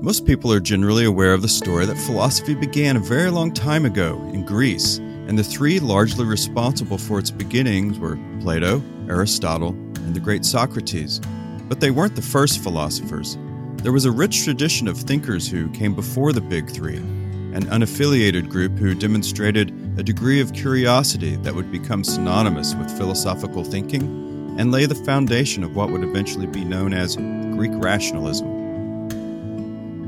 Most people are generally aware of the story that philosophy began a very long time ago in Greece, and the three largely responsible for its beginnings were Plato, Aristotle, and the great Socrates. But they weren't the first philosophers. There was a rich tradition of thinkers who came before the big three, an unaffiliated group who demonstrated a degree of curiosity that would become synonymous with philosophical thinking and lay the foundation of what would eventually be known as Greek rationalism.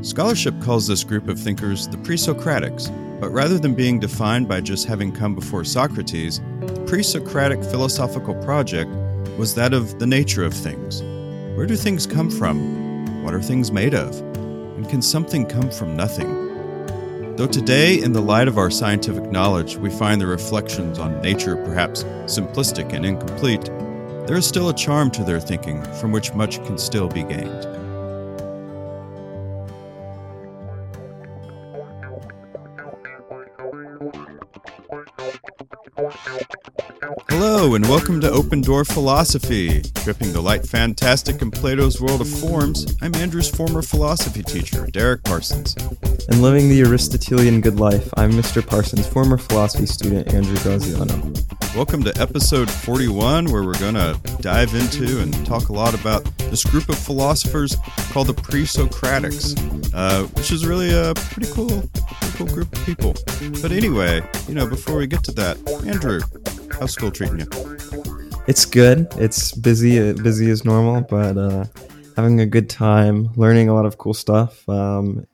Scholarship calls this group of thinkers the pre Socratics, but rather than being defined by just having come before Socrates, the pre Socratic philosophical project was that of the nature of things. Where do things come from? What are things made of? And can something come from nothing? Though today, in the light of our scientific knowledge, we find the reflections on nature perhaps simplistic and incomplete, there is still a charm to their thinking from which much can still be gained. Hello, and welcome to Open Door Philosophy. Tripping the light fantastic in Plato's world of forms, I'm Andrew's former philosophy teacher, Derek Parsons. And living the Aristotelian good life, I'm Mr. Parsons' former philosophy student, Andrew Graziano. Welcome to episode 41, where we're going to dive into and talk a lot about this group of philosophers called the Pre Socratics, uh, which is really a pretty cool, pretty cool group of people. But anyway, you know, before we get to that, Andrew, how's school treating you? It's good. It's busy, busy as normal, but uh, having a good time, learning a lot of cool stuff. Um,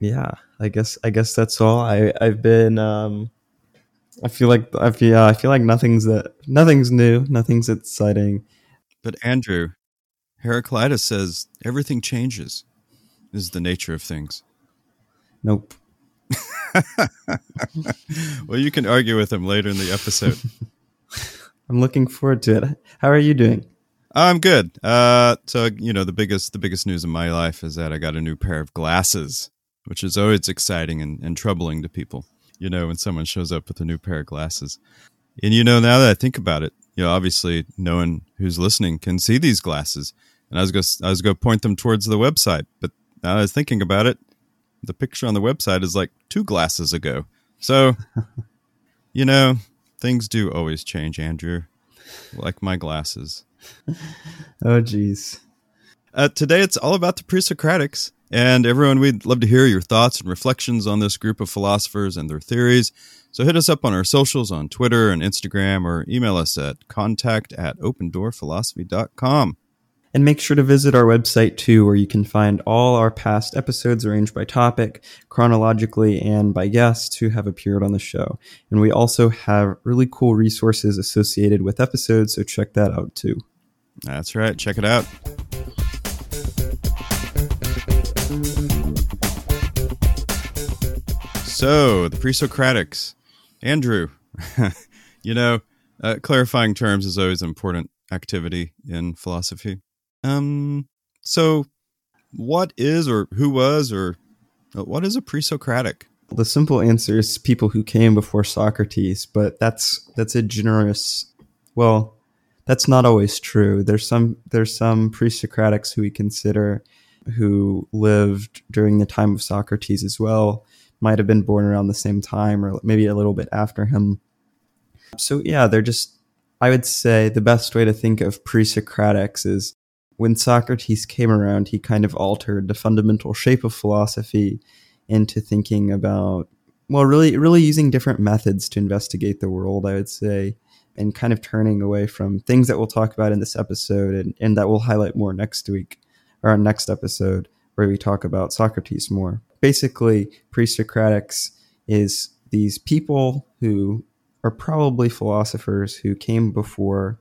yeah, I guess I guess that's all. I I've been. Um, I feel like I feel yeah, I feel like nothing's that nothing's new, nothing's exciting. But Andrew, Heraclitus says everything changes. Is the nature of things. Nope. well, you can argue with him later in the episode. I'm looking forward to it. How are you doing? I'm good. Uh, so you know, the biggest the biggest news in my life is that I got a new pair of glasses, which is always exciting and, and troubling to people. You know, when someone shows up with a new pair of glasses, and you know, now that I think about it, you know, obviously, no one who's listening can see these glasses, and I was going I was going to point them towards the website, but now I was thinking about it, the picture on the website is like two glasses ago. So, you know, things do always change, Andrew. Like my glasses. oh, geez. Uh, today it's all about the pre Socratics. And everyone, we'd love to hear your thoughts and reflections on this group of philosophers and their theories. So hit us up on our socials on Twitter and Instagram or email us at contact at opendoorphilosophy.com. And make sure to visit our website too, where you can find all our past episodes arranged by topic, chronologically, and by guests who have appeared on the show. And we also have really cool resources associated with episodes, so check that out too. That's right. Check it out. So, the pre Socratics. Andrew, you know, uh, clarifying terms is always an important activity in philosophy. Um, so what is or who was or uh, what is a pre-Socratic? The simple answer is people who came before Socrates, but that's that's a generous. Well, that's not always true. There's some there's some pre-Socratics who we consider who lived during the time of Socrates as well. Might have been born around the same time, or maybe a little bit after him. So yeah, they're just. I would say the best way to think of pre-Socratics is when Socrates came around, he kind of altered the fundamental shape of philosophy into thinking about, well, really, really using different methods to investigate the world, I would say, and kind of turning away from things that we'll talk about in this episode and, and that we'll highlight more next week or our next episode where we talk about Socrates more. Basically, pre Socratics is these people who are probably philosophers who came before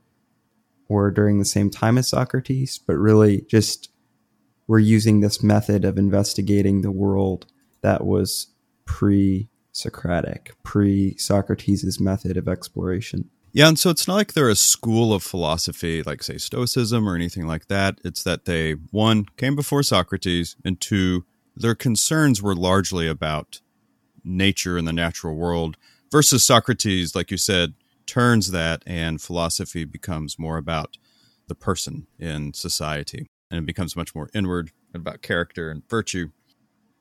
or during the same time as Socrates, but really just were using this method of investigating the world that was pre Socratic, pre Socrates' method of exploration. Yeah, and so it's not like they're a school of philosophy, like, say, Stoicism or anything like that. It's that they, one, came before Socrates, and two, their concerns were largely about nature and the natural world versus Socrates, like you said, turns that and philosophy becomes more about the person in society and it becomes much more inward about character and virtue.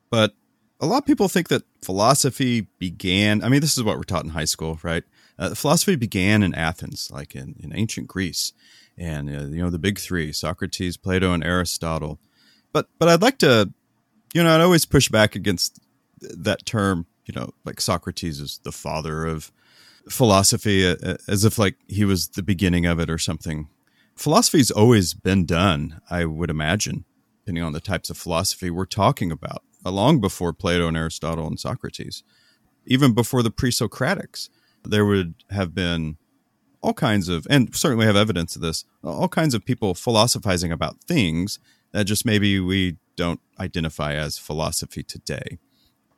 But a lot of people think that philosophy began. I mean, this is what we're taught in high school, right? Uh, philosophy began in Athens, like in, in ancient Greece, and uh, you know the big three: Socrates, Plato, and Aristotle. But but I'd like to, you know, I'd always push back against that term. You know, like Socrates is the father of philosophy, uh, uh, as if like he was the beginning of it or something. Philosophy's always been done, I would imagine, depending on the types of philosophy we're talking about long before Plato and Aristotle and Socrates. Even before the pre Socratics, there would have been all kinds of, and certainly have evidence of this, all kinds of people philosophizing about things that just maybe we don't identify as philosophy today.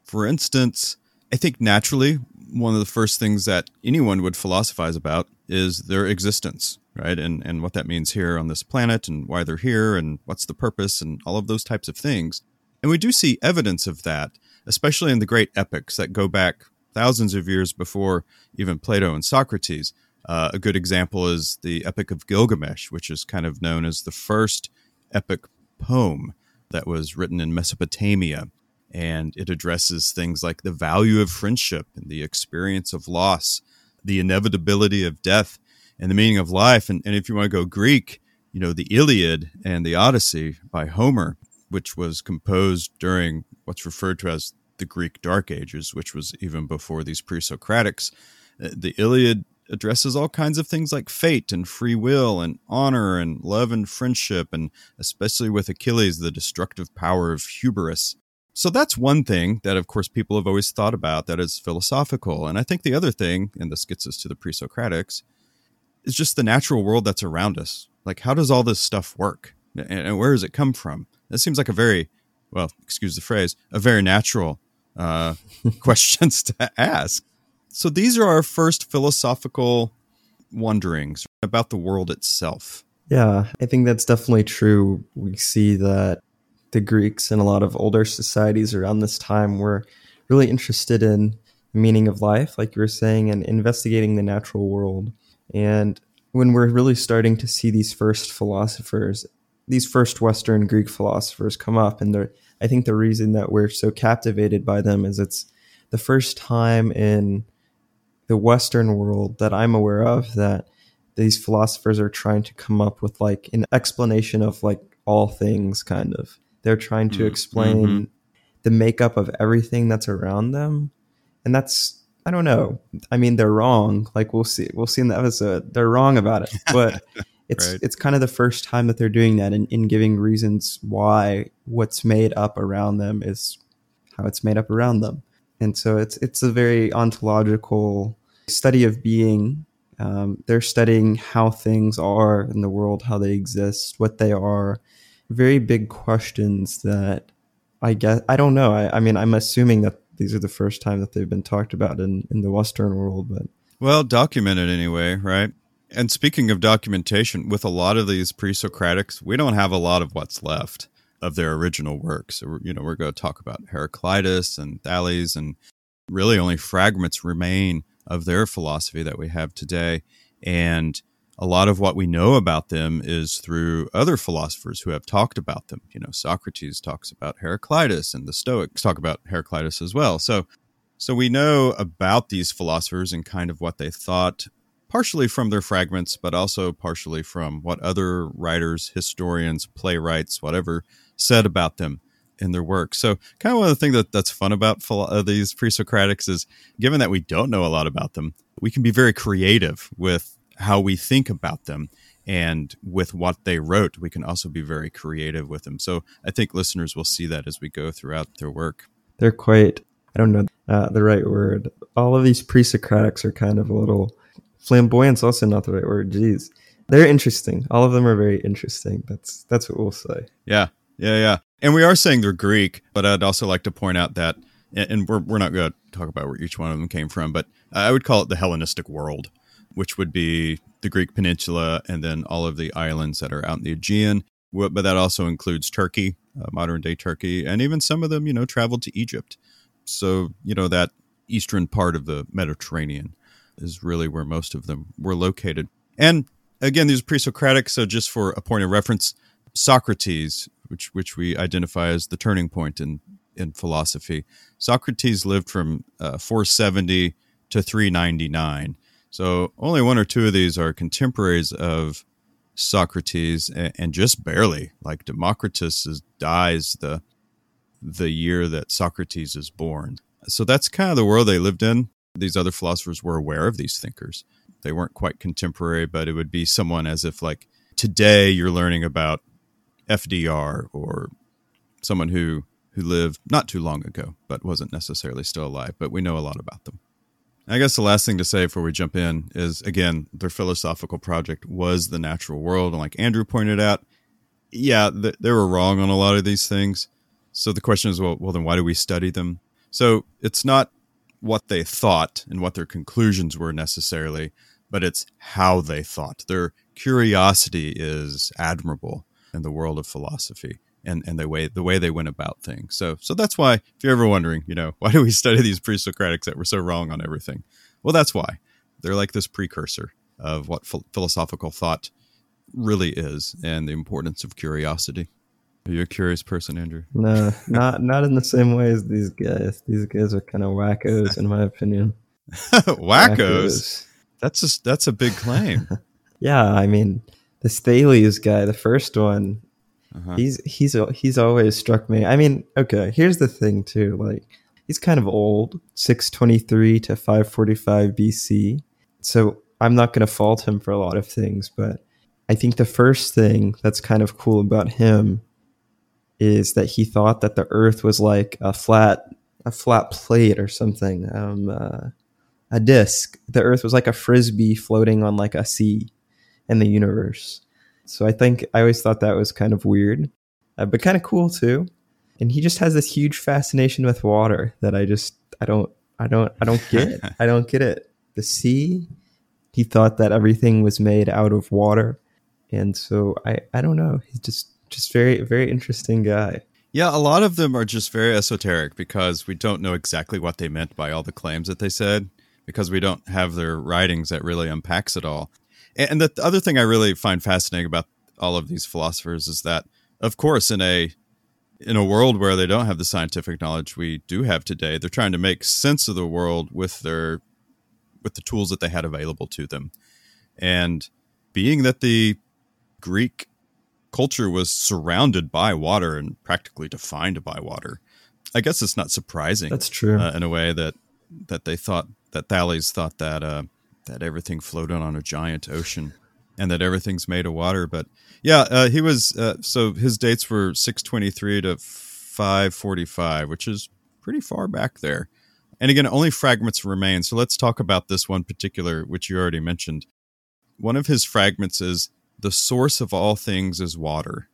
For instance, I think naturally, one of the first things that anyone would philosophize about is their existence, right? And and what that means here on this planet and why they're here and what's the purpose and all of those types of things. And we do see evidence of that, especially in the great epics that go back thousands of years before even Plato and Socrates. Uh, a good example is the Epic of Gilgamesh, which is kind of known as the first epic poem that was written in Mesopotamia. And it addresses things like the value of friendship and the experience of loss, the inevitability of death, and the meaning of life. And, and if you want to go Greek, you know, the Iliad and the Odyssey by Homer which was composed during what's referred to as the Greek Dark Ages, which was even before these pre Socratics. Uh, the Iliad addresses all kinds of things like fate and free will and honor and love and friendship, and especially with Achilles, the destructive power of hubris. So that's one thing that, of course, people have always thought about that is philosophical. And I think the other thing, and this gets us to the pre Socratics, is just the natural world that's around us. Like, how does all this stuff work? And where does it come from? That seems like a very, well, excuse the phrase, a very natural uh, questions to ask. So these are our first philosophical wonderings about the world itself. Yeah, I think that's definitely true. We see that the Greeks and a lot of older societies around this time were really interested in the meaning of life, like you were saying, and investigating the natural world. And when we're really starting to see these first philosophers these first Western Greek philosophers come up, and I think the reason that we're so captivated by them is it's the first time in the Western world that I'm aware of that these philosophers are trying to come up with like an explanation of like all things, kind of. They're trying to mm, explain mm-hmm. the makeup of everything that's around them, and that's I don't know. I mean, they're wrong. Like we'll see. We'll see in the episode. They're wrong about it, but it's right. it's kind of the first time that they're doing that and in, in giving reasons why what's made up around them is how it's made up around them and so it's it's a very ontological study of being um, they're studying how things are in the world how they exist what they are very big questions that i guess i don't know i, I mean i'm assuming that these are the first time that they've been talked about in, in the western world but well documented anyway right and speaking of documentation, with a lot of these pre-Socratics, we don't have a lot of what's left of their original works. So, you know, we're going to talk about Heraclitus and Thales, and really only fragments remain of their philosophy that we have today. And a lot of what we know about them is through other philosophers who have talked about them. You know, Socrates talks about Heraclitus, and the Stoics talk about Heraclitus as well. So, so we know about these philosophers and kind of what they thought partially from their fragments, but also partially from what other writers, historians, playwrights, whatever, said about them in their work. So, kind of one of the things that, that's fun about uh, these pre Socratics is given that we don't know a lot about them, we can be very creative with how we think about them. And with what they wrote, we can also be very creative with them. So, I think listeners will see that as we go throughout their work. They're quite, I don't know uh, the right word. All of these pre Socratics are kind of a little flamboyant's also not the right word. Jeez, they're interesting. All of them are very interesting. That's that's what we'll say. Yeah, yeah, yeah. And we are saying they're Greek, but I'd also like to point out that, and we're we're not going to talk about where each one of them came from, but I would call it the Hellenistic world, which would be the Greek peninsula and then all of the islands that are out in the Aegean. But that also includes Turkey, uh, modern day Turkey, and even some of them, you know, traveled to Egypt. So you know that eastern part of the Mediterranean is really where most of them were located. And again, these are pre Socratic. So, just for a point of reference, Socrates, which which we identify as the turning point in in philosophy. Socrates lived from uh, 470 to 399. So only one or two of these are contemporaries of Socrates, and, just barely. Like Democritus is, dies the the year that Socrates is born. So that's kind of the world they lived in. These other philosophers were aware of these thinkers. They weren't quite contemporary, but it would be someone as if like today you're learning about FDR or someone who who lived not too long ago but wasn't necessarily still alive, but we know a lot about them. I guess the last thing to say before we jump in is again, their philosophical project was the natural world. And like Andrew pointed out, yeah, th- they were wrong on a lot of these things. So the question is, well, well, then why do we study them? So it's not what they thought and what their conclusions were necessarily, but it's how they thought. Their curiosity is admirable in the world of philosophy and, and the way the way they went about things. So so that's why if you're ever wondering, you know, why do we study these pre-Socratics that were so wrong on everything? Well, that's why. They're like this precursor of what ph- philosophical thought really is and the importance of curiosity. Are you a curious person, Andrew? No, not not in the same way as these guys. These guys are kind of wackos, in my opinion. wackos? wackos. That's a, that's a big claim. yeah, I mean, this Thales guy, the first one, uh-huh. he's he's he's always struck me. I mean, okay, here's the thing too. Like, he's kind of old, six twenty three to five forty five BC. So I'm not going to fault him for a lot of things, but I think the first thing that's kind of cool about him is that he thought that the Earth was like a flat a flat plate or something, um, uh, a disc. The Earth was like a frisbee floating on like a sea in the universe. So I think I always thought that was kind of weird, uh, but kind of cool too. And he just has this huge fascination with water that I just I don't I don't I don't get. I don't get it. The sea. He thought that everything was made out of water, and so I I don't know. He's just just very very interesting guy. Yeah, a lot of them are just very esoteric because we don't know exactly what they meant by all the claims that they said because we don't have their writings that really unpacks it all. And the other thing I really find fascinating about all of these philosophers is that of course in a in a world where they don't have the scientific knowledge we do have today, they're trying to make sense of the world with their with the tools that they had available to them. And being that the Greek culture was surrounded by water and practically defined by water. I guess it's not surprising. That's true. Uh, in a way that that they thought that Thales thought that uh, that everything floated on a giant ocean and that everything's made of water. But yeah, uh, he was uh, so his dates were six twenty three to five forty five, which is pretty far back there. And again, only fragments remain. So let's talk about this one particular, which you already mentioned. One of his fragments is the source of all things is water.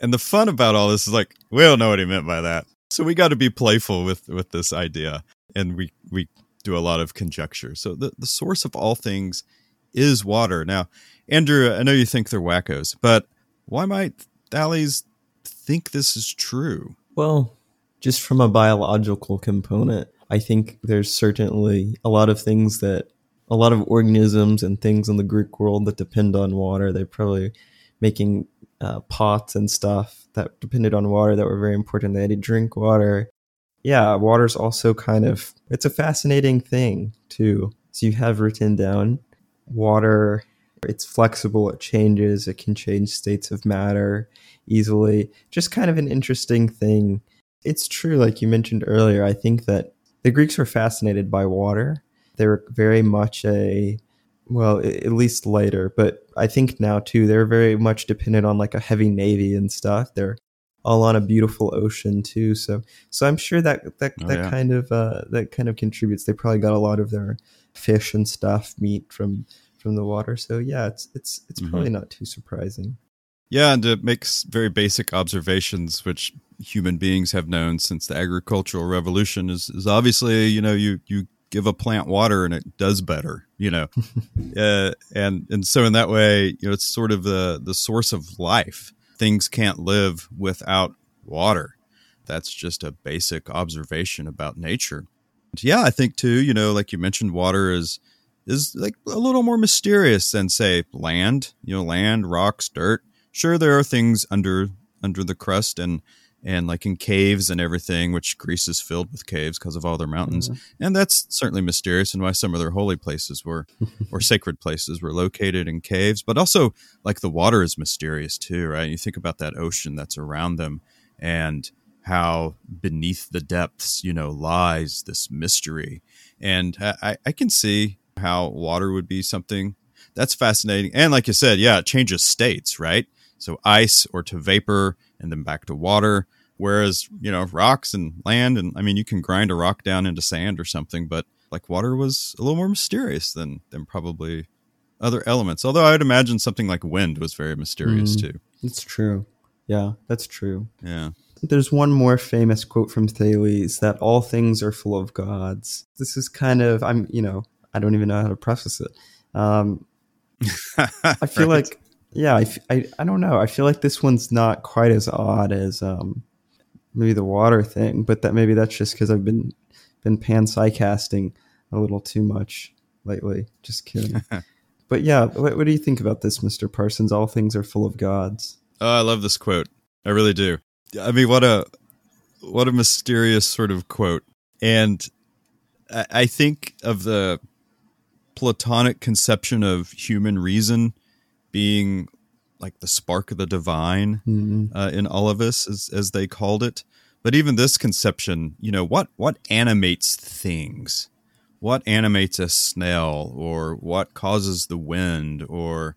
And the fun about all this is like we don't know what he meant by that. So we got to be playful with with this idea and we we do a lot of conjecture. So the the source of all things is water. Now, Andrew, I know you think they're wackos, but why might Thales think this is true? Well, just from a biological component, I think there's certainly a lot of things that a lot of organisms and things in the Greek world that depend on water. They're probably making uh, pots and stuff that depended on water that were very important. They had to drink water. Yeah, water's also kind of it's a fascinating thing too. So you have written down water. It's flexible. It changes. It can change states of matter easily. Just kind of an interesting thing. It's true, like you mentioned earlier. I think that the Greeks were fascinated by water they're very much a well at least later but i think now too they're very much dependent on like a heavy navy and stuff they're all on a beautiful ocean too. So so i'm sure that that, oh, that yeah. kind of uh that kind of contributes. They probably got a lot of their fish and stuff meat from from the water. So yeah it's it's it's mm-hmm. probably not too surprising. Yeah and it makes very basic observations which human beings have known since the agricultural revolution is, is obviously you know you you give a plant water and it does better you know. Uh, and and so in that way you know it's sort of the the source of life things can't live without water. That's just a basic observation about nature. Yeah i think too you know like you mentioned water is is like a little more mysterious than say land you know land rocks dirt. Sure there are things under under the crust and and like in caves and everything, which Greece is filled with caves because of all their mountains. Mm-hmm. And that's certainly mysterious and why some of their holy places were or sacred places were located in caves. But also like the water is mysterious too, right? You think about that ocean that's around them and how beneath the depths, you know, lies this mystery. And I, I can see how water would be something that's fascinating. And like you said, yeah, it changes states, right? So ice or to vapor and then back to water. Whereas, you know, rocks and land, and I mean, you can grind a rock down into sand or something, but like water was a little more mysterious than, than probably other elements. Although I would imagine something like wind was very mysterious mm, too. It's true. Yeah, that's true. Yeah. There's one more famous quote from Thales that all things are full of gods. This is kind of, I'm, you know, I don't even know how to preface it. Um, I feel right. like yeah, I, I, I don't know. I feel like this one's not quite as odd as um, maybe the water thing, but that maybe that's just because I've been been panpsycasting a little too much lately. Just kidding. but yeah, what, what do you think about this, Mister Parsons? All things are full of gods. Oh, I love this quote. I really do. I mean, what a what a mysterious sort of quote, and I, I think of the Platonic conception of human reason being like the spark of the divine mm-hmm. uh, in all of us, as, as they called it. But even this conception, you know, what what animates things? What animates a snail, or what causes the wind, or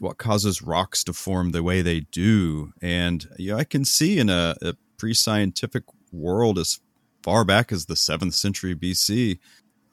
what causes rocks to form the way they do? And you know, I can see in a, a pre-scientific world as far back as the seventh century BC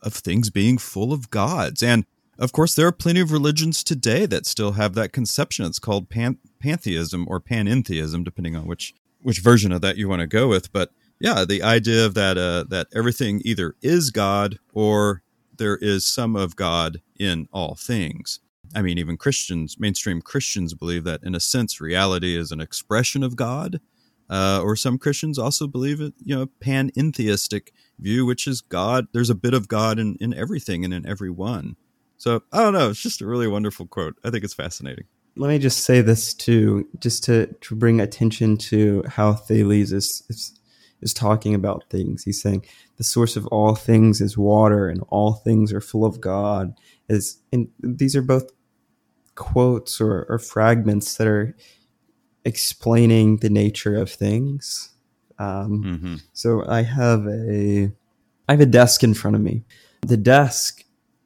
of things being full of gods and of course, there are plenty of religions today that still have that conception. It's called pan- pantheism or panentheism, depending on which which version of that you want to go with. But yeah, the idea of that uh, that everything either is God or there is some of God in all things. I mean, even Christians, mainstream Christians, believe that in a sense, reality is an expression of God. Uh, or some Christians also believe it, you know, panentheistic view, which is God. There's a bit of God in, in everything and in everyone. So I don't know. It's just a really wonderful quote. I think it's fascinating. Let me just say this too, just to, to bring attention to how Thales is, is is talking about things. He's saying the source of all things is water, and all things are full of God. Is and these are both quotes or, or fragments that are explaining the nature of things. Um, mm-hmm. So I have a I have a desk in front of me. The desk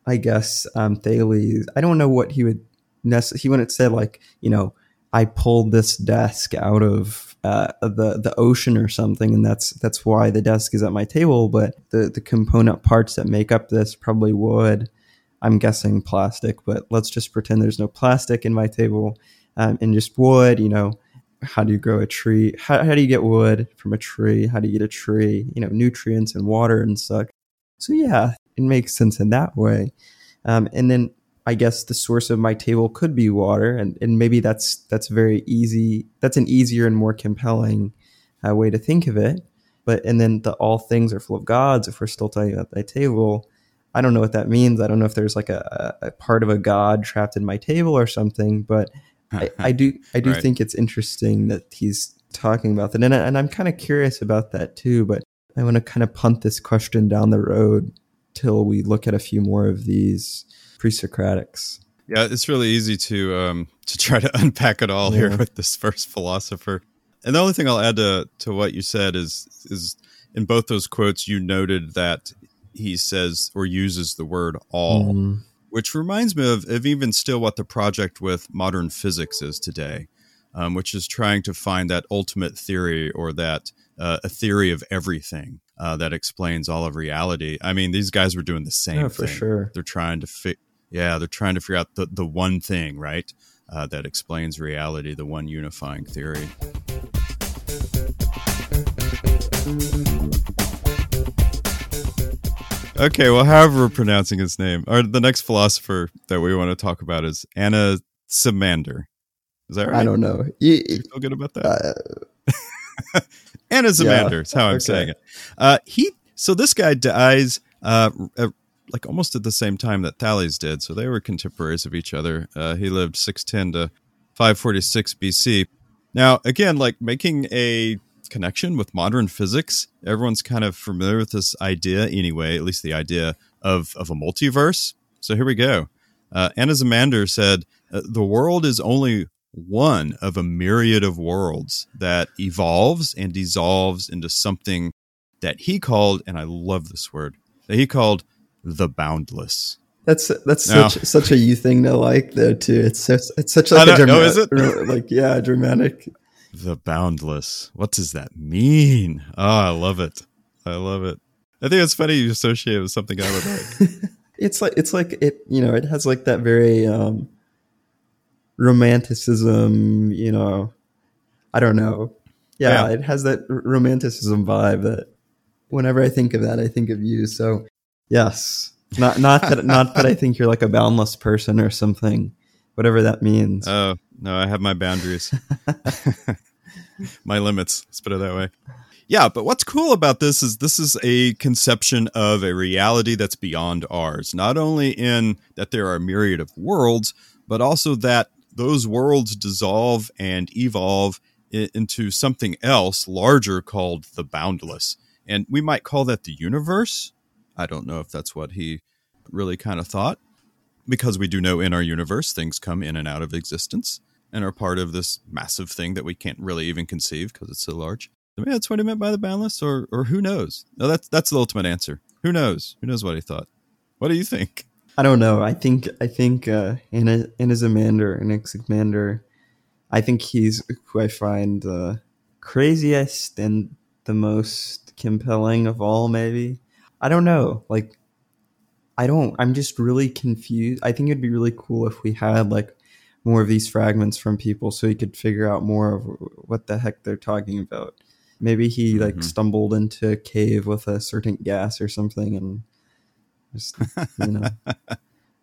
I guess um, Thales. I don't know what he would necessarily. He wouldn't say like you know I pulled this desk out of uh, the the ocean or something, and that's that's why the desk is at my table. But the the component parts that make up this probably would. I'm guessing plastic, but let's just pretend there's no plastic in my table um, and just wood. You know, how do you grow a tree? How, how do you get wood from a tree? How do you get a tree? You know, nutrients and water and such. So yeah, it makes sense in that way. Um, and then I guess the source of my table could be water, and, and maybe that's that's very easy. That's an easier and more compelling uh, way to think of it. But and then the all things are full of gods. If we're still talking about my table, I don't know what that means. I don't know if there's like a, a part of a god trapped in my table or something. But I, I, do I do right. think it's interesting that he's talking about that, and, and I'm kind of curious about that too. But I want to kind of punt this question down the road till we look at a few more of these pre-Socratics. Yeah, it's really easy to um, to try to unpack it all yeah. here with this first philosopher. And the only thing I'll add to to what you said is is in both those quotes you noted that he says or uses the word all, mm. which reminds me of, of even still what the project with modern physics is today, um, which is trying to find that ultimate theory or that uh, a theory of everything uh, that explains all of reality. I mean, these guys were doing the same yeah, for thing. sure. They're trying to fit. Yeah, they're trying to figure out the, the one thing, right, uh, that explains reality, the one unifying theory. Okay, well, however we're pronouncing his name, or the next philosopher that we want to talk about is Anaximander. Is that right? I don't know. You, you feel good about that? Uh, Anaximander yeah. is how I'm okay. saying it. Uh, he so this guy dies uh, uh, like almost at the same time that Thales did. So they were contemporaries of each other. Uh, he lived 610 to 546 BC. Now, again, like making a connection with modern physics, everyone's kind of familiar with this idea anyway, at least the idea of, of a multiverse. So here we go. Uh, Anaximander said, uh, The world is only one of a myriad of worlds that evolves and dissolves into something that he called, and I love this word, that he called the boundless. That's that's such such a you thing to like though too. It's so, it's such like a dramatic, is it? like yeah, dramatic. The boundless. What does that mean? Oh, I love it. I love it. I think it's funny you associate it with something I would like. it's like it's like it you know it has like that very um romanticism you know i don't know. Yeah, yeah. it has that romanticism vibe that whenever i think of that i think of you. So yes. Not not that not that i think you're like a boundless person or something whatever that means. Oh no i have my boundaries. My limits let's put it that way. Yeah, but what's cool about this is this is a conception of a reality that's beyond ours. Not only in that there are a myriad of worlds, but also that those worlds dissolve and evolve into something else larger called the boundless. And we might call that the universe. I don't know if that's what he really kind of thought, because we do know in our universe things come in and out of existence and are part of this massive thing that we can't really even conceive because it's so large. Maybe that's what he meant by the boundless, or or who knows? No, that's that's the ultimate answer. Who knows? Who knows what he thought? What do you think? I don't know. I think I think uh, Anna Anaximander, Anaximander, I think he's who I find the craziest and the most compelling of all. Maybe I don't know. Like I don't. I'm just really confused. I think it'd be really cool if we had like more of these fragments from people, so we could figure out more of what the heck they're talking about. Maybe he like mm-hmm. stumbled into a cave with a certain gas or something and just you know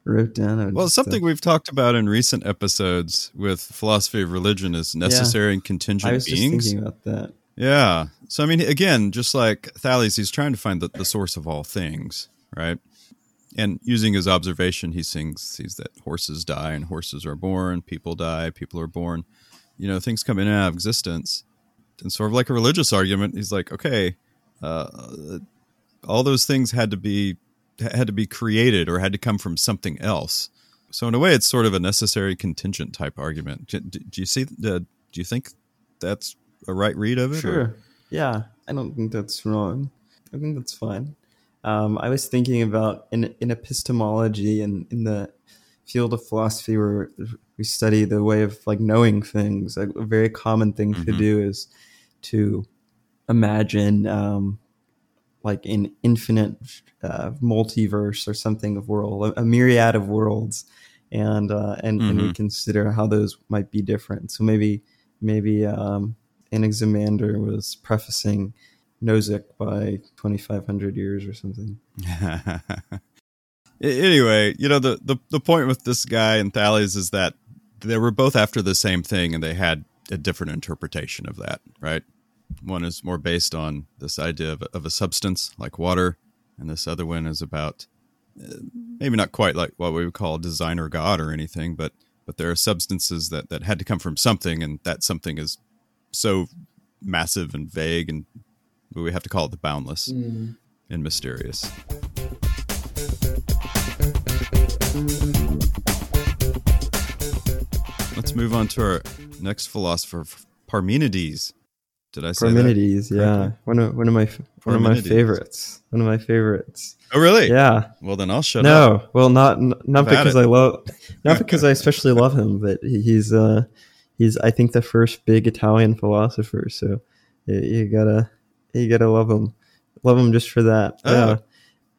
wrote down. Well, something uh, we've talked about in recent episodes with philosophy of religion is necessary yeah, and contingent I was beings. Just thinking about that. Yeah. So I mean, again, just like Thales, he's trying to find the, the source of all things, right? And using his observation, he sings, sees that horses die and horses are born, people die, people are born. You know, things come in and out of existence and sort of like a religious argument, he's like, okay, uh, all those things had to be had to be created or had to come from something else. So in a way, it's sort of a necessary contingent type argument. Do, do you see? Uh, do you think that's a right read of it? Sure. Or? Yeah, I don't think that's wrong. I think that's fine. Um, I was thinking about in in epistemology and in the field of philosophy where we study the way of like knowing things. a very common thing mm-hmm. to do is to imagine um, like an infinite uh, multiverse or something of world, a, myriad of worlds, and uh, and mm-hmm. and we mm-hmm. consider how those might be different. So maybe maybe um, Anaximander was prefacing Nozick by twenty five hundred years or something. anyway, you know the, the the point with this guy and Thales is that they were both after the same thing, and they had a different interpretation of that, right? One is more based on this idea of, of a substance like water, and this other one is about uh, maybe not quite like what we would call designer god or anything, but but there are substances that that had to come from something, and that something is so massive and vague, and we have to call it the boundless mm. and mysterious. Let's move on to our next philosopher, Parmenides. Did I say Parmenides? Yeah, one of one of my one of my favorites. One of my favorites. Oh, really? Yeah. Well, then I'll shut no, up. No, well, not not because. I love, not because I especially love him, but he's uh he's I think the first big Italian philosopher. So you, you gotta you gotta love him, love him just for that. Oh, yeah.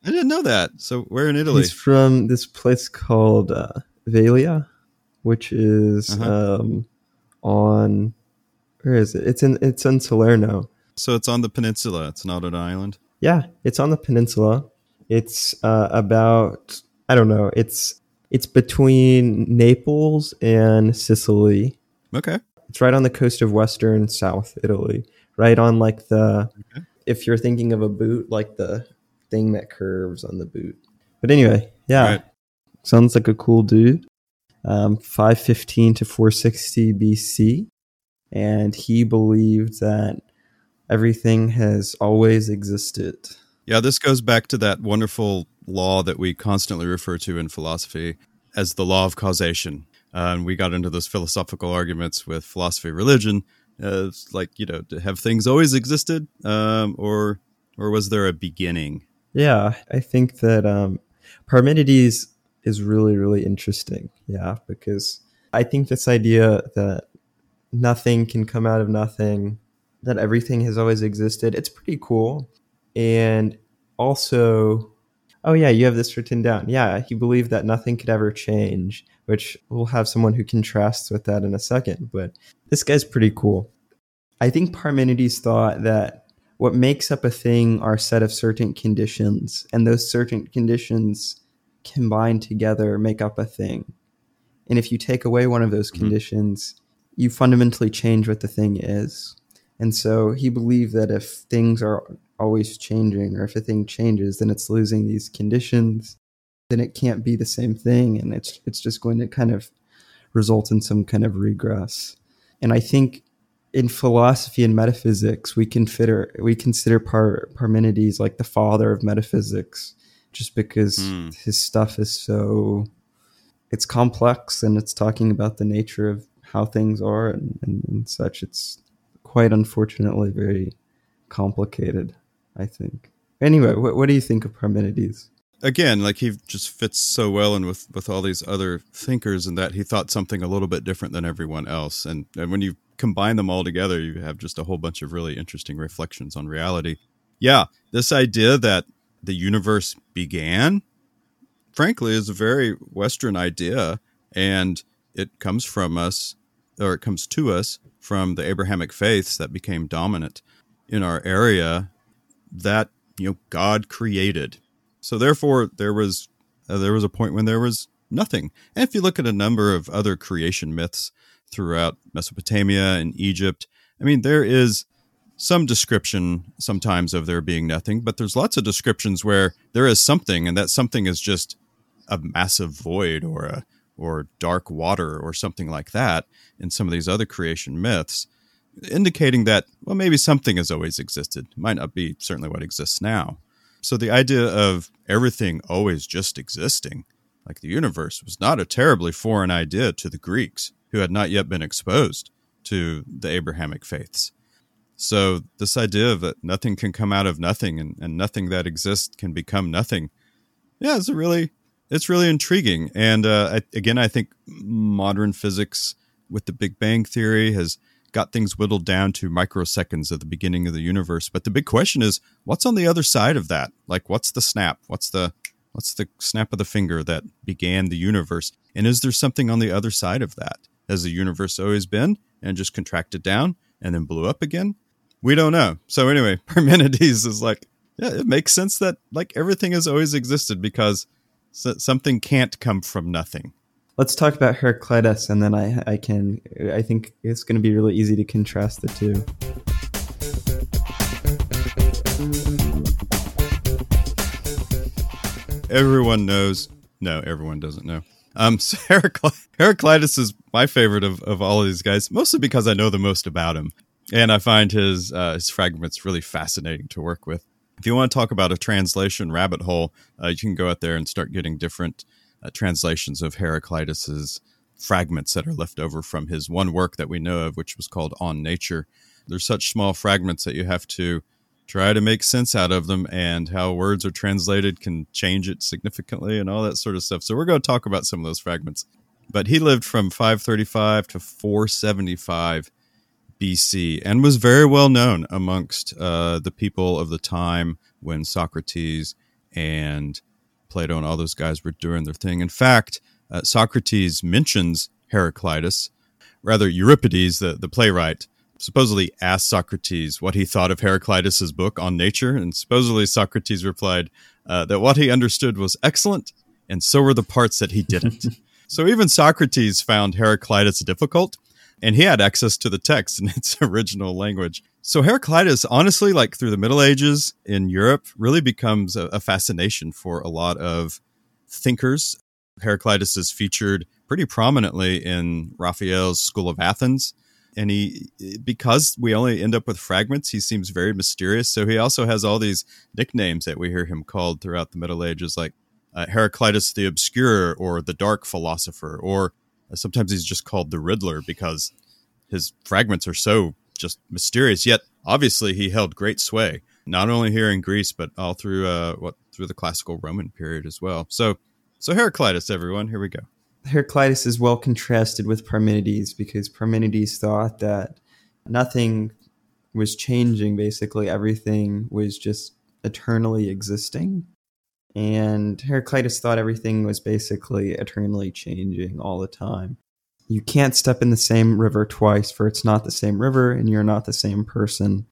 I didn't know that. So where in Italy? He's from this place called uh, Velia, which is uh-huh. um, on where is it? It's in it's in Salerno. So it's on the peninsula. It's not an island. Yeah, it's on the peninsula. It's uh, about I don't know. It's it's between Naples and Sicily. Okay. It's right on the coast of western South Italy. Right on like the okay. if you're thinking of a boot, like the thing that curves on the boot. But anyway, yeah. Right. Sounds like a cool dude. Um, 515 to 460 BC. And he believed that everything has always existed. Yeah, this goes back to that wonderful law that we constantly refer to in philosophy as the law of causation. Uh, and we got into those philosophical arguments with philosophy, religion. Uh, like you know, have things always existed, um, or or was there a beginning? Yeah, I think that um, Parmenides is really really interesting. Yeah, because I think this idea that nothing can come out of nothing, that everything has always existed, it's pretty cool. And also, oh yeah, you have this written down. Yeah, he believed that nothing could ever change, which we'll have someone who contrasts with that in a second. But this guy's pretty cool. I think Parmenides thought that what makes up a thing are a set of certain conditions, and those certain conditions combined together make up a thing. And if you take away one of those mm-hmm. conditions, you fundamentally change what the thing is. And so he believed that if things are always changing, or if a thing changes, then it's losing these conditions. Then it can't be the same thing, and it's it's just going to kind of result in some kind of regress. And I think in philosophy and metaphysics, we consider we consider Par, Parmenides like the father of metaphysics, just because mm. his stuff is so it's complex and it's talking about the nature of how things are and, and, and such. It's quite unfortunately very complicated, I think. Anyway, what, what do you think of Parmenides? Again, like he just fits so well in with, with all these other thinkers, and that he thought something a little bit different than everyone else. And, and when you combine them all together, you have just a whole bunch of really interesting reflections on reality. Yeah, this idea that the universe began, frankly, is a very Western idea, and it comes from us, or it comes to us from the Abrahamic faiths that became dominant in our area. That you know, God created. So therefore, there was uh, there was a point when there was nothing. And if you look at a number of other creation myths throughout Mesopotamia and Egypt, I mean, there is some description sometimes of there being nothing, but there's lots of descriptions where there is something, and that something is just a massive void or a or dark water or something like that in some of these other creation myths, indicating that well maybe something has always existed. It might not be certainly what exists now. So the idea of everything always just existing, like the universe, was not a terribly foreign idea to the Greeks who had not yet been exposed to the Abrahamic faiths. So this idea that nothing can come out of nothing and, and nothing that exists can become nothing, yeah, it's a really it's really intriguing. And uh, I, again, I think modern physics with the Big Bang theory has got things whittled down to microseconds at the beginning of the universe. But the big question is, what's on the other side of that? Like, what's the snap? What's the what's the snap of the finger that began the universe? And is there something on the other side of that? Has the universe always been and just contracted down and then blew up again? We don't know. So anyway, Parmenides is like, yeah, it makes sense that like everything has always existed because something can't come from nothing. Let's talk about Heraclitus, and then I, I can. I think it's going to be really easy to contrast the two. Everyone knows. No, everyone doesn't know. Um, so Heraclitus is my favorite of, of all of these guys, mostly because I know the most about him, and I find his uh, his fragments really fascinating to work with if you want to talk about a translation rabbit hole, uh, you can go out there and start getting different uh, translations of Heraclitus's fragments that are left over from his one work that we know of, which was called On Nature. They're such small fragments that you have to try to make sense out of them, and how words are translated can change it significantly, and all that sort of stuff. So we're going to talk about some of those fragments. But he lived from 535 to 475 BC and was very well known amongst uh, the people of the time when Socrates and Plato and all those guys were doing their thing. In fact, uh, Socrates mentions Heraclitus, rather Euripides, the, the playwright, supposedly asked Socrates what he thought of Heraclitus's book on nature, and supposedly Socrates replied uh, that what he understood was excellent, and so were the parts that he didn't. so even Socrates found Heraclitus difficult, and he had access to the text in its original language. So Heraclitus, honestly, like through the Middle Ages in Europe, really becomes a, a fascination for a lot of thinkers. Heraclitus is featured pretty prominently in Raphael's School of Athens and he because we only end up with fragments, he seems very mysterious. So he also has all these nicknames that we hear him called throughout the Middle Ages, like uh, Heraclitus the Obscure or the Dark Philosopher, or sometimes he's just called the Riddler because his fragments are so just mysterious. Yet obviously he held great sway not only here in Greece but all through uh, what through the classical Roman period as well. So so Heraclitus, everyone, here we go. Heraclitus is well contrasted with Parmenides because Parmenides thought that nothing was changing. Basically, everything was just eternally existing. And Heraclitus thought everything was basically eternally changing all the time. You can't step in the same river twice, for it's not the same river and you're not the same person.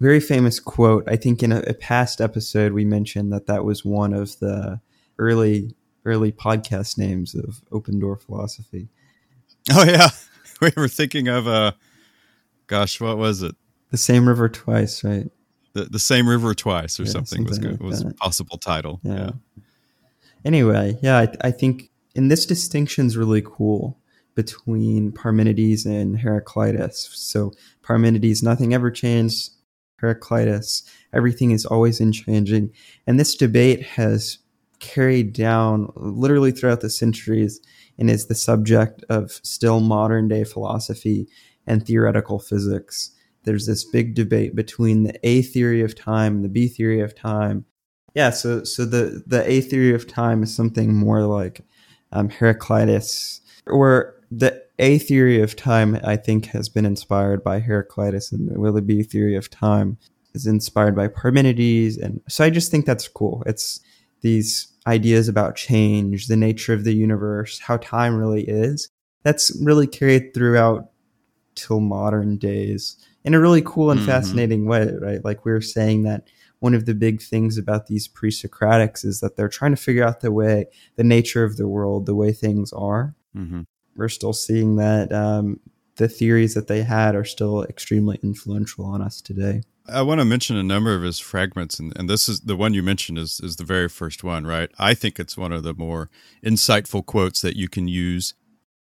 Very famous quote. I think in a, a past episode, we mentioned that that was one of the early early podcast names of open door philosophy. Oh yeah, we were thinking of uh, gosh, what was it? The same river twice, right? The the same river twice, or yeah, something, something, was good. Like was a possible title. Yeah. yeah. Anyway, yeah, I, I think and this distinction's really cool between Parmenides and Heraclitus. So Parmenides, nothing ever changed. Heraclitus, everything is always in changing. And this debate has carried down literally throughout the centuries and is the subject of still modern day philosophy and theoretical physics. There's this big debate between the A theory of time and the B theory of time. Yeah, so so the the A theory of time is something more like um, Heraclitus, or the A theory of time. I think has been inspired by Heraclitus, and the B theory of time is inspired by Parmenides, and so I just think that's cool. It's these ideas about change, the nature of the universe, how time really is. That's really carried throughout till modern days in a really cool and mm-hmm. fascinating way, right? Like we were saying that one of the big things about these pre-Socratics is that they're trying to figure out the way, the nature of the world, the way things are. Mm-hmm. We're still seeing that um, the theories that they had are still extremely influential on us today. I want to mention a number of his fragments, and, and this is the one you mentioned is is the very first one, right? I think it's one of the more insightful quotes that you can use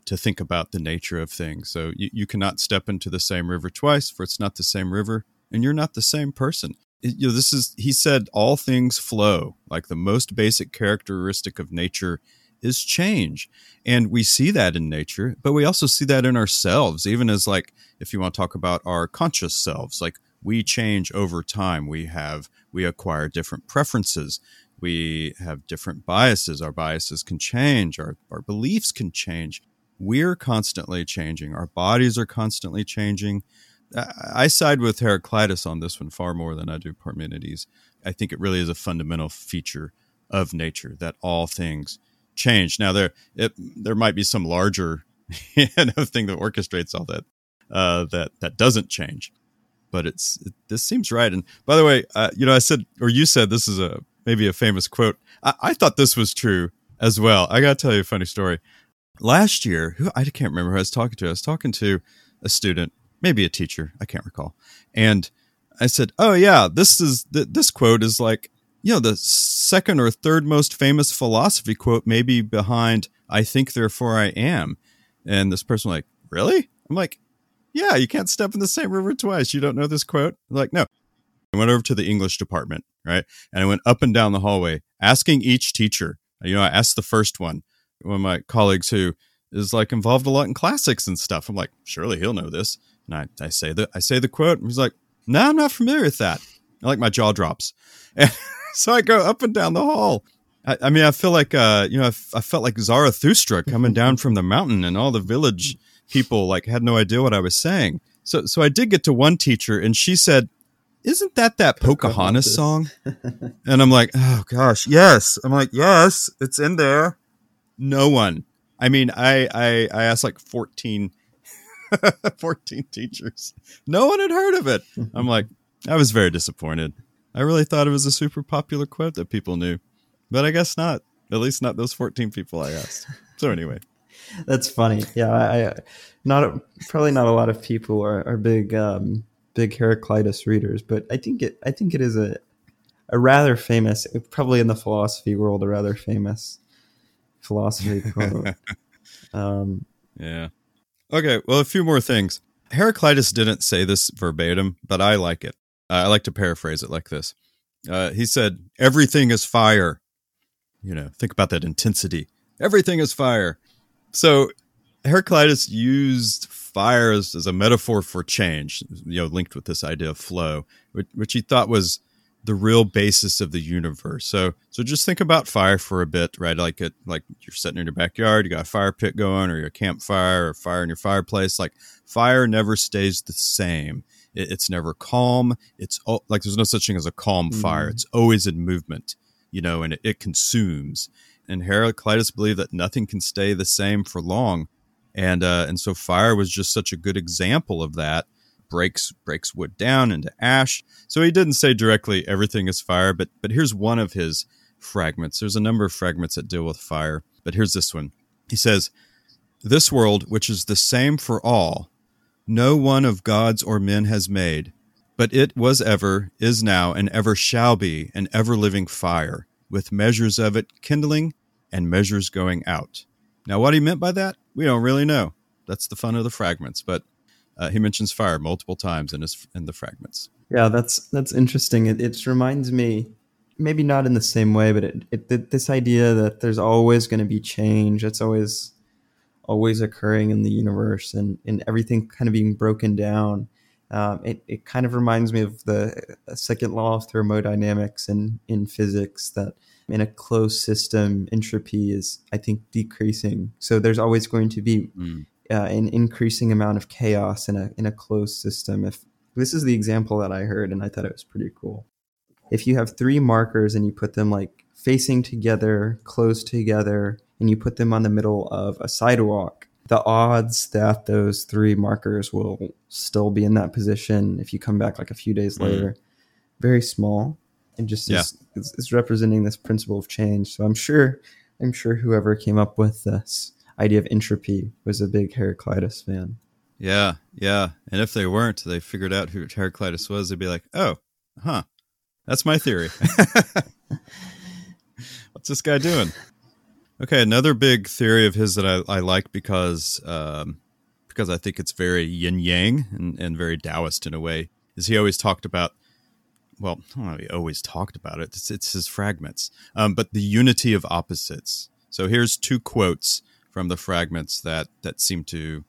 to think about the nature of things. So you, you cannot step into the same river twice, for it's not the same river, and you're not the same person. It, you know, this is he said all things flow. Like the most basic characteristic of nature is change, and we see that in nature, but we also see that in ourselves, even as like if you want to talk about our conscious selves, like we change over time. We have we acquire different preferences. We have different biases. Our biases can change. Our our beliefs can change. We're constantly changing. Our bodies are constantly changing. I side with Heraclitus on this one far more than I do Parmenides. I think it really is a fundamental feature of nature that all things change. Now there it, there might be some larger you know, thing that orchestrates all that uh, that that doesn't change but it's it, this seems right. And by the way, uh, you know, I said or you said this is a maybe a famous quote. I, I thought this was true as well. I got to tell you a funny story. Last year, who I can't remember who I was talking to. I was talking to a student, maybe a teacher, I can't recall, and I said, "Oh yeah, this is th- this quote is like." You know, the second or third most famous philosophy quote, maybe behind "I think, therefore I am," and this person like, "Really?" I'm like, yeah, you can't step in the same river twice. You don't know this quote? like, no. I went over to the English department, right? And I went up and down the hallway asking each teacher. You know, I asked the first one, one of my colleagues who is like involved a lot in classics and stuff. I'm like, surely he'll know this. And I, I say the I say the quote, and he's like, No, I'm not familiar with that. I like my jaw drops. And so I go up and down the hall. I, I mean, I feel like uh, you know, I, f- I felt like Zarathustra coming down from the mountain, and all the village people like had no idea what I was saying. So so I did get to one teacher and she said, "Isn't that that Pocahontas, Pocahontas. song?" and I'm like, "Oh gosh, yes." I'm like, "Yes, it's in there." No one. I mean, I I I asked like 14 14 teachers. No one had heard of it. I'm like, I was very disappointed. I really thought it was a super popular quote that people knew. But I guess not. At least not those 14 people I asked. So anyway. That's funny. Yeah, I, not probably not a lot of people are, are big um, big Heraclitus readers, but I think it I think it is a a rather famous, probably in the philosophy world, a rather famous philosophy quote. um, yeah. Okay. Well, a few more things. Heraclitus didn't say this verbatim, but I like it. Uh, I like to paraphrase it like this. Uh, he said, "Everything is fire." You know, think about that intensity. Everything is fire. So Heraclitus used fire as, as, a metaphor for change, you know, linked with this idea of flow, which, which, he thought was the real basis of the universe. So, so just think about fire for a bit, right? Like it, like you're sitting in your backyard, you got a fire pit going, or your campfire, or fire in your fireplace. Like fire never stays the same. It, it's never calm. It's like there's no such thing as a calm mm. fire. It's always in movement, you know, and it, it consumes. And Heraclitus believed that nothing can stay the same for long, and uh, and so fire was just such a good example of that breaks breaks wood down into ash. So he didn't say directly everything is fire, but but here's one of his fragments. There's a number of fragments that deal with fire, but here's this one. He says, "This world, which is the same for all, no one of gods or men has made, but it was ever, is now, and ever shall be an ever living fire, with measures of it kindling and measures going out." Now, what he meant by that, we don't really know. That's the fun of the fragments, but he mentions fire multiple times in his in the fragments. Yeah, that's that's interesting. It, it reminds me, maybe not in the same way, but it, it this idea that there's always going to be change. It's always always occurring in the universe, and and everything kind of being broken down. Um, it, it kind of reminds me of the second law of thermodynamics in, in physics that in a closed system, entropy is, I think, decreasing. So there's always going to be mm uh, an increasing amount of chaos in a in a closed system. If this is the example that I heard, and I thought it was pretty cool. If you have three markers and you put them like facing together, close together, and you put them on the middle of a sidewalk, the odds that those three markers will still be in that position if you come back like a few days mm. later, very small. And just yeah. is, is, is representing this principle of change. So I'm sure, I'm sure whoever came up with this idea of entropy was a big Heraclitus fan. Yeah, yeah. And if they weren't, they figured out who Heraclitus was, they'd be like, oh, huh, that's my theory. What's this guy doing? Okay, another big theory of his that I, I like because um, because I think it's very yin yang and, and very Taoist in a way is he always talked about well, he always talked about it. It's, it's his fragments, um, but the unity of opposites. So here's two quotes from the fragments that that seem to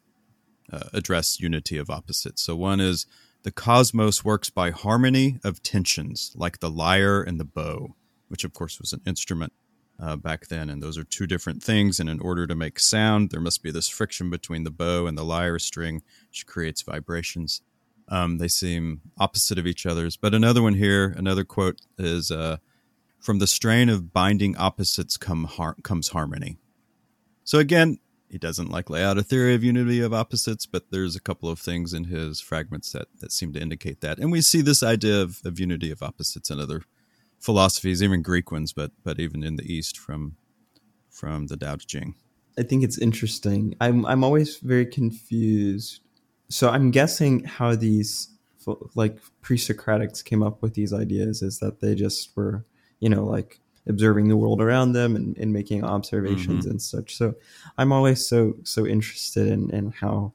uh, address unity of opposites. So one is the cosmos works by harmony of tensions, like the lyre and the bow, which of course was an instrument uh, back then. And those are two different things. And in order to make sound, there must be this friction between the bow and the lyre string, which creates vibrations. Um, they seem opposite of each other's. But another one here, another quote is uh, from the strain of binding opposites come har- comes harmony. So again, he doesn't like lay out a theory of unity of opposites, but there's a couple of things in his fragments that, that seem to indicate that. And we see this idea of, of unity of opposites in other philosophies, even Greek ones, but but even in the East from from the Tao Te Ching. I think it's interesting. I'm I'm always very confused. So I'm guessing how these like pre-Socratics came up with these ideas is that they just were, you know, like observing the world around them and, and making observations mm-hmm. and such. So I'm always so so interested in, in how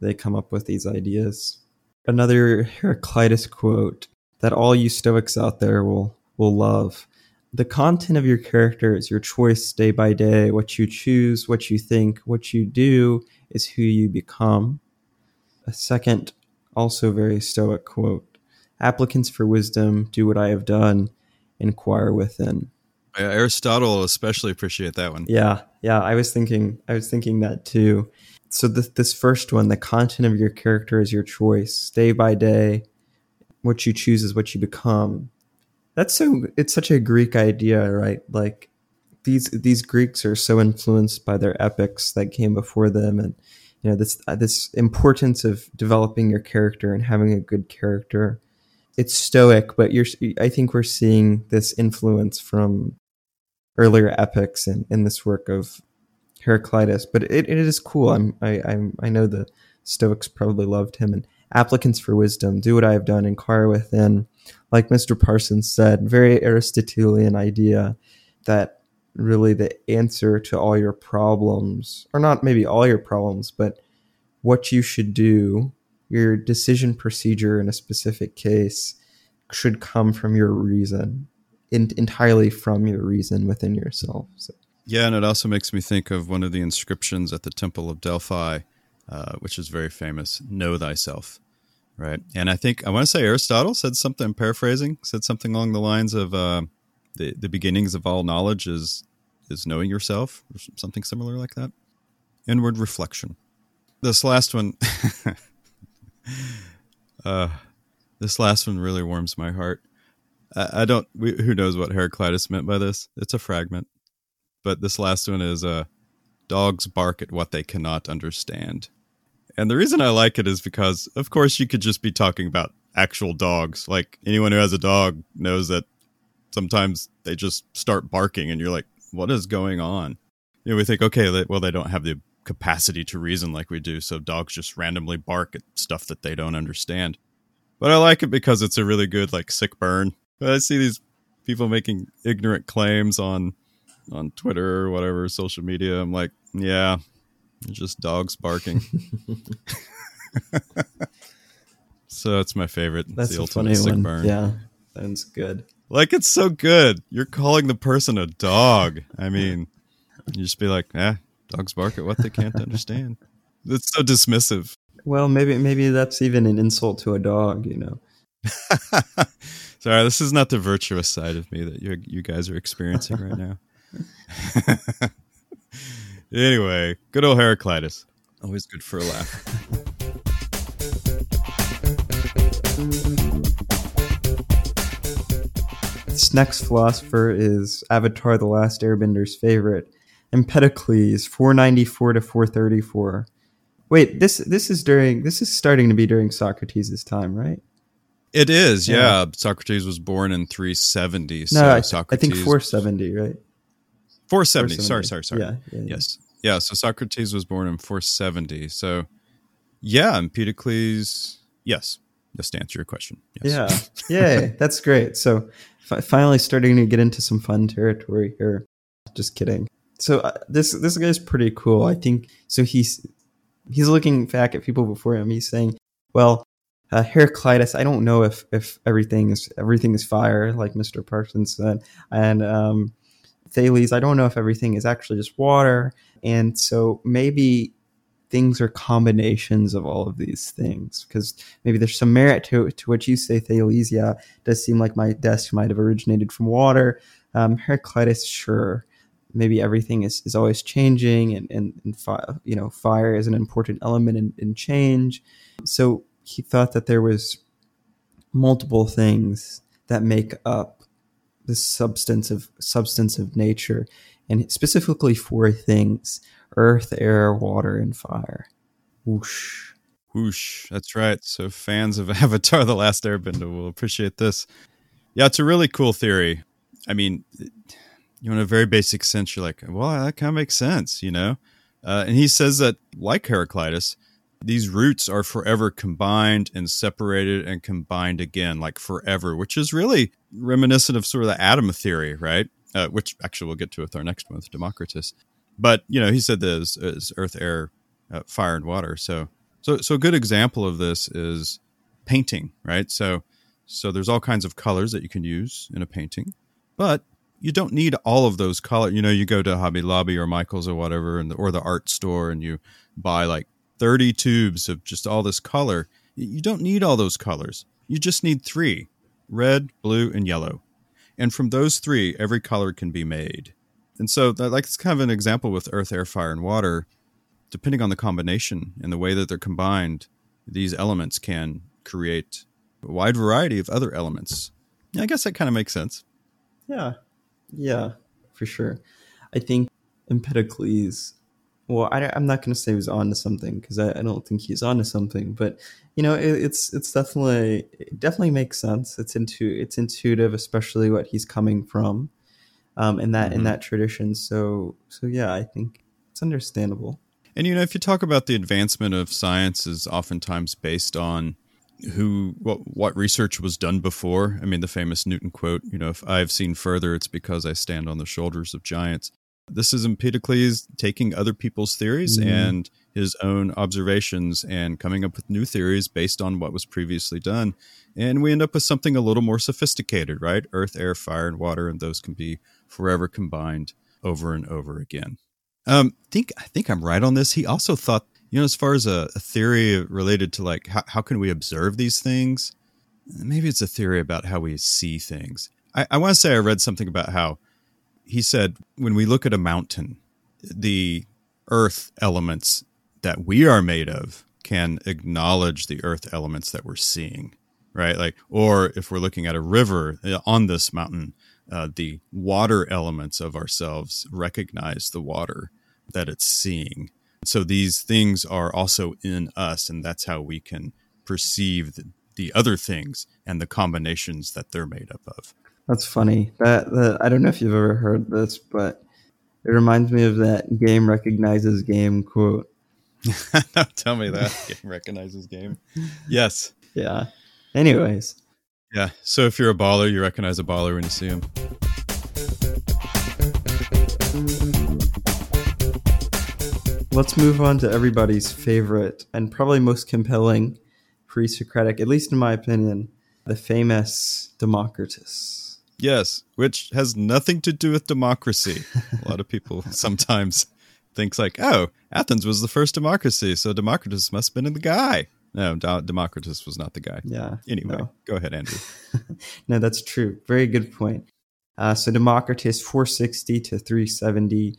they come up with these ideas. Another Heraclitus quote that all you Stoics out there will will love. The content of your character is your choice day by day. What you choose, what you think, what you do is who you become. A second, also very Stoic quote Applicants for wisdom, do what I have done, inquire within. Aristotle especially appreciate that one. Yeah, yeah. I was thinking, I was thinking that too. So this this first one, the content of your character is your choice, day by day. What you choose is what you become. That's so. It's such a Greek idea, right? Like these these Greeks are so influenced by their epics that came before them, and you know this uh, this importance of developing your character and having a good character it's stoic, but you're I think we're seeing this influence from earlier epics in, in this work of Heraclitus. But it, it is cool. I'm I I'm, I know the Stoics probably loved him and applicants for wisdom. Do what I have done, inquire within. Like Mr. Parsons said, very Aristotelian idea that really the answer to all your problems, or not maybe all your problems, but what you should do your decision procedure in a specific case should come from your reason, in, entirely from your reason within yourself. So. Yeah, and it also makes me think of one of the inscriptions at the Temple of Delphi, uh, which is very famous Know thyself. Right. And I think, I want to say Aristotle said something, paraphrasing, said something along the lines of uh, the, the beginnings of all knowledge is, is knowing yourself, or something similar like that. Inward reflection. This last one, uh, this last one really warms my heart. I, don't, we, who knows what Heraclitus meant by this? It's a fragment but this last one is uh, dogs bark at what they cannot understand. And the reason I like it is because, of course, you could just be talking about actual dogs. Like anyone who has a dog knows that sometimes they just start barking, and you're like, what is going on? You know, we think, okay, well, they don't have the capacity to reason like we do, so dogs just randomly bark at stuff that they don't understand. But I like it because it's a really good, like, sick burn. I see these people making ignorant claims on on Twitter or whatever social media. I'm like, yeah, just dogs barking. so it's my favorite. That's the a funny one. Burn. Yeah, sounds good. Like it's so good. You're calling the person a dog. I mean, you just be like, eh, dogs bark at what they can't understand. It's so dismissive. Well, maybe maybe that's even an insult to a dog. You know. Sorry, this is not the virtuous side of me that you you guys are experiencing right now. anyway, good old Heraclitus. Always good for a laugh. This next philosopher is Avatar The Last Airbender's favorite, Empedocles, 494 to 434. Wait, this this is during this is starting to be during Socrates' time, right? It is, yeah. yeah. Socrates was born in 370. No, so I, Socrates I think 470, right? 470. 470. Sorry, sorry, sorry. Yeah, yeah, Yes. Yeah. So Socrates was born in 470. So, yeah, Empedocles. Yes. Just to answer your question. Yes. Yeah. Yay. That's great. So, f- finally starting to get into some fun territory here. Just kidding. So uh, this this guy's pretty cool. I think so. He's he's looking back at people before him. He's saying, "Well, uh, Heraclitus, I don't know if if everything is everything is fire, like Mister Parsons said, and um, Thales, I don't know if everything is actually just water. And so maybe things are combinations of all of these things because maybe there's some merit to, to what you say, Thales. Yeah, does seem like my desk might have originated from water. Um, Heraclitus, sure. Maybe everything is, is always changing, and, and, and fi- you know, fire is an important element in, in change. So he thought that there was multiple things that make up this substance of nature, and specifically four things: earth, air, water, and fire. Whoosh. Whoosh. That's right. So fans of Avatar: The Last Airbender will appreciate this. Yeah, it's a really cool theory. I mean, you know, in a very basic sense, you're like, well, that kind of makes sense, you know. Uh, and he says that, like Heraclitus, these roots are forever combined and separated and combined again, like forever, which is really reminiscent of sort of the atom theory, right? Uh, which actually we'll get to with our next one with Democritus. But you know, he said this is earth, air, uh, fire, and water. So, so, so a good example of this is painting, right? So, so there's all kinds of colors that you can use in a painting, but you don't need all of those colors. You know, you go to Hobby Lobby or Michaels or whatever, and the, or the art store, and you buy like 30 tubes of just all this color. You don't need all those colors. You just need three red, blue, and yellow. And from those three, every color can be made. And so, like, it's kind of an example with earth, air, fire, and water. Depending on the combination and the way that they're combined, these elements can create a wide variety of other elements. Yeah, I guess that kind of makes sense. Yeah. Yeah, for sure. I think Empedocles well, I, am not going to say he's on to something because I, I, don't think he's on to something, but you know, it, it's it's definitely it definitely makes sense. It's into it's intuitive, especially what he's coming from, um, in that mm-hmm. in that tradition. So so yeah, I think it's understandable. And you know, if you talk about the advancement of science, is oftentimes based on who what what research was done before. I mean, the famous Newton quote, you know, if I've seen further, it's because I stand on the shoulders of giants. This is Empedocles taking other people's theories mm. and his own observations and coming up with new theories based on what was previously done. And we end up with something a little more sophisticated, right? Earth, air, fire, and water, and those can be forever combined over and over again. Um, I think I think I'm right on this. He also thought, you know, as far as a, a theory related to like how, how can we observe these things, maybe it's a theory about how we see things. I, I want to say I read something about how he said when we look at a mountain, the earth elements that we are made of can acknowledge the earth elements that we're seeing, right? Like, or if we're looking at a river uh, on this mountain, uh, the water elements of ourselves recognize the water that it's seeing. So these things are also in us, and that's how we can perceive the, the other things and the combinations that they're made up of. That's funny. That, that I don't know if you've ever heard this, but it reminds me of that game recognizes game quote. Tell me that game recognizes game. Yes. Yeah. Anyways. Yeah. So if you're a baller, you recognize a baller when you see him. Let's move on to everybody's favorite and probably most compelling pre Socratic, at least in my opinion, the famous Democritus. Yes, which has nothing to do with democracy. a lot of people sometimes thinks like, oh, Athens was the first democracy, so Democritus must have been the guy. No, Democritus was not the guy. Yeah. Anyway, no. go ahead, Andrew. no, that's true. Very good point. Uh, so Democritus, 460 to 370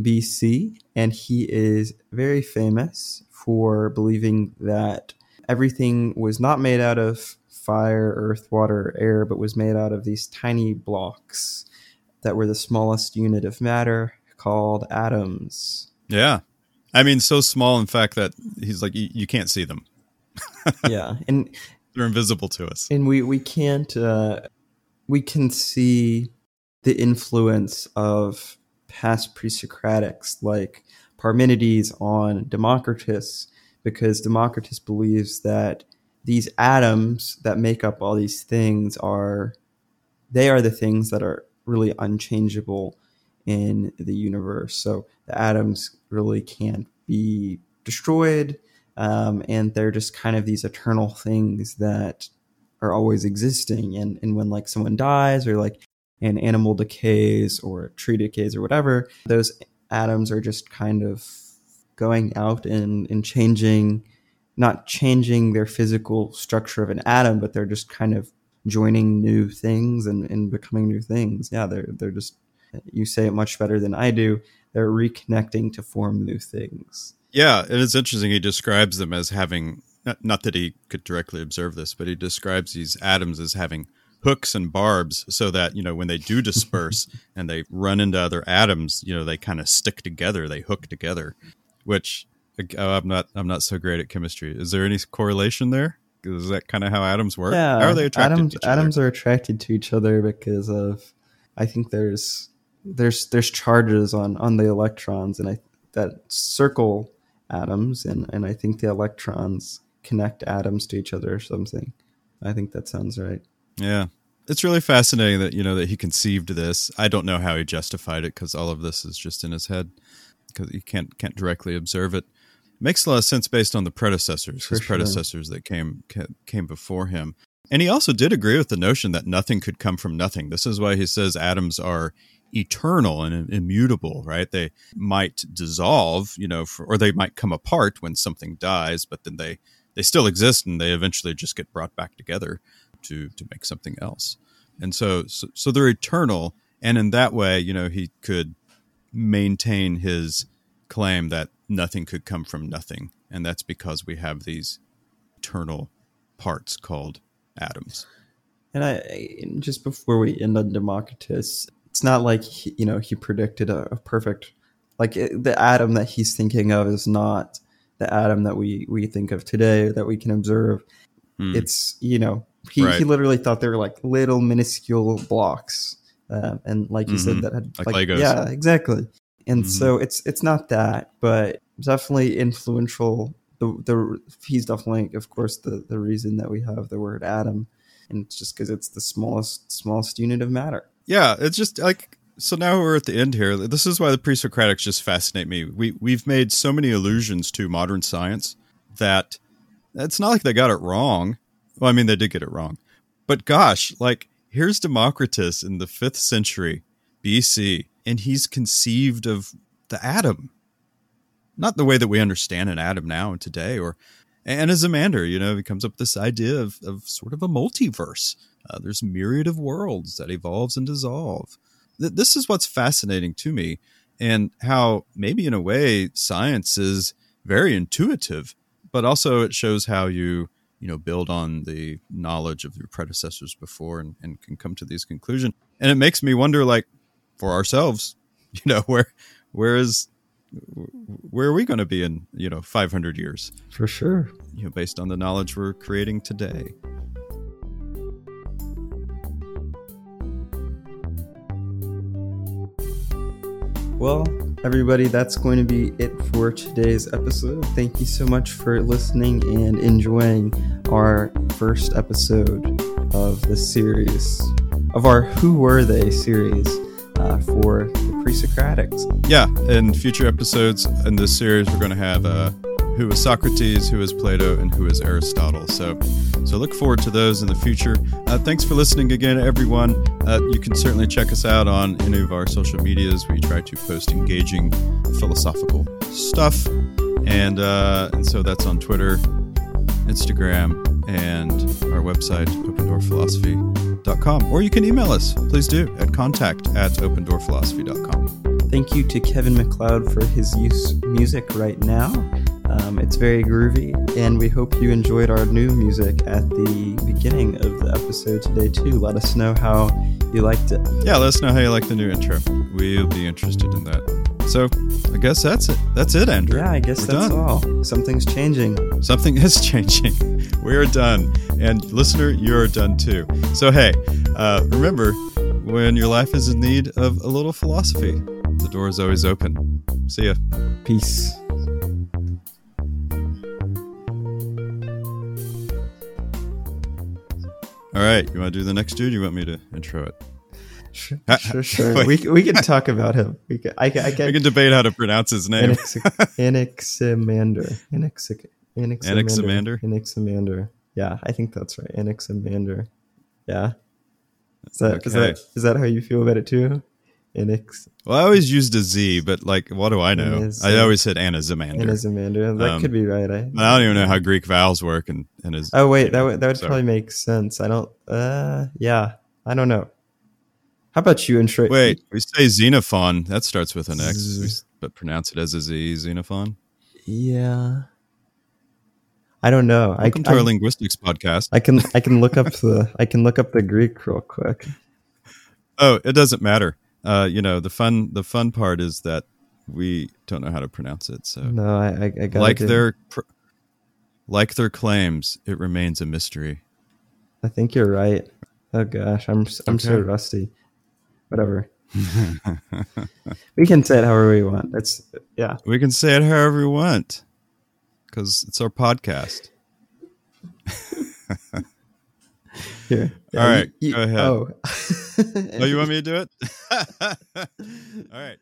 BC, and he is very famous for believing that everything was not made out of fire, earth, water, air, but was made out of these tiny blocks that were the smallest unit of matter called atoms. Yeah. I mean, so small, in fact, that he's like, you, can't see them. yeah. And they're invisible to us. And we, we can't, uh, we can see the influence of past pre-Socratics like Parmenides on Democritus because Democritus believes that these atoms that make up all these things are they are the things that are really unchangeable in the universe. So the atoms really can't be destroyed, um, and they're just kind of these eternal things that are always existing. And and when like someone dies or like an animal decays or a tree decays or whatever, those atoms are just kind of going out and, and changing, not changing their physical structure of an atom, but they're just kind of joining new things and, and becoming new things. Yeah, they're they're just you say it much better than I do. They're reconnecting to form new things. Yeah, and it's interesting. He describes them as having not, not that he could directly observe this, but he describes these atoms as having hooks and barbs so that you know when they do disperse and they run into other atoms you know they kind of stick together they hook together which uh, i'm not i'm not so great at chemistry is there any correlation there is that kind of how atoms work yeah how are they attracted atoms atoms are attracted to each other because of i think there's there's there's charges on on the electrons and i that circle atoms and and i think the electrons connect atoms to each other or something i think that sounds right yeah. It's really fascinating that, you know, that he conceived this. I don't know how he justified it because all of this is just in his head because he can't can't directly observe it. Makes a lot of sense based on the predecessors, For his sure. predecessors that came came before him. And he also did agree with the notion that nothing could come from nothing. This is why he says atoms are eternal and immutable, right? They might dissolve, you know, for, or they might come apart when something dies, but then they they still exist and they eventually just get brought back together to to make something else. And so, so so they're eternal, and in that way, you know, he could maintain his claim that nothing could come from nothing, and that's because we have these eternal parts called atoms. And I just before we end on Democritus, it's not like he, you know he predicted a, a perfect like it, the atom that he's thinking of is not the atom that we we think of today that we can observe. Hmm. It's you know he, right. he literally thought they were like little minuscule blocks, uh, and like you mm-hmm. said, that had like, like Legos. yeah, exactly. And mm-hmm. so it's it's not that, but definitely influential. The the he's definitely, of course, the the reason that we have the word atom, and it's just because it's the smallest smallest unit of matter. Yeah, it's just like so now we're at the end here. This is why the pre-Socratics just fascinate me. We we've made so many allusions to modern science that it's not like they got it wrong. Well, I mean they did get it wrong, but gosh, like here's Democritus in the fifth century BC, and he's conceived of the atom, not the way that we understand an atom now and today, or and as Anaximander, you know, he comes up with this idea of, of sort of a multiverse. Uh, there's myriad of worlds that evolves and dissolve. Th- this is what's fascinating to me, and how maybe in a way science is very intuitive, but also it shows how you you know build on the knowledge of your predecessors before and, and can come to these conclusions. And it makes me wonder, like for ourselves, you know, where where is where are we going to be in you know 500 years For sure. you know based on the knowledge we're creating today Well, everybody, that's going to be it for today's episode. Thank you so much for listening and enjoying our first episode of the series, of our Who Were They series uh, for the Pre Socratics. yeah in future episodes in this series we're going to have uh who is socrates who is plato and who is aristotle. So so look forward to those in the future. Uh, thanks for listening again everyone. Uh, you can certainly check us out on any of our social medias. We try to post engaging philosophical stuff. And uh, and so that's on twitter instagram and our website opendoorphilosophy.com or you can email us please do at contact at opendoorphilosophy.com Thank you to Kevin MacLeod for his use music right now. Um, it's very groovy, and we hope you enjoyed our new music at the beginning of the episode today too. Let us know how you liked it. Yeah, let us know how you like the new intro. We'll be interested in that. So, I guess that's it. That's it, Andrew. Yeah, I guess We're that's done. all. Something's changing. Something is changing. We are done. And, listener, you're done too. So, hey, uh, remember when your life is in need of a little philosophy, the door is always open. See ya. Peace. All right. You want to do the next dude? You want me to intro it? Sure, sure. sure. We, we can talk about him. We can, I, I We can, can debate how to pronounce his name. Anaximander. Anaximander. Anaximander? Anaximander. Yeah, I think that's right. Anaximander. Yeah. Is that, is Okay. that is that how you feel about it too? Anax Well, I always used a Z, but like, what do I know? I always said Anaximander. Anaximander. That Um, could be right. I, I don't even know how Greek vowels work, and and is oh wait, that would that would So- probably make sense. I don't. Uh, yeah, I don't know. How about you, intro? Wait, we say Xenophon. That starts with an X, Z- but pronounce it as a Z. Xenophon. Yeah. I don't know. I, Welcome to our linguistics podcast. I can I can look up the I can look up the Greek real quick. oh, it doesn't matter. Uh, you know, the fun the fun part is that we don't know how to pronounce it. So, No, I I, I got like their pr- like their claims, it remains a mystery. I think you're right. Oh gosh, I'm I'm so rusty. Whatever. we can say it however we want. That's yeah. We can say it however we want because it's our podcast. Here. All right, go ahead. Oh. Oh, you want me to do it? All right.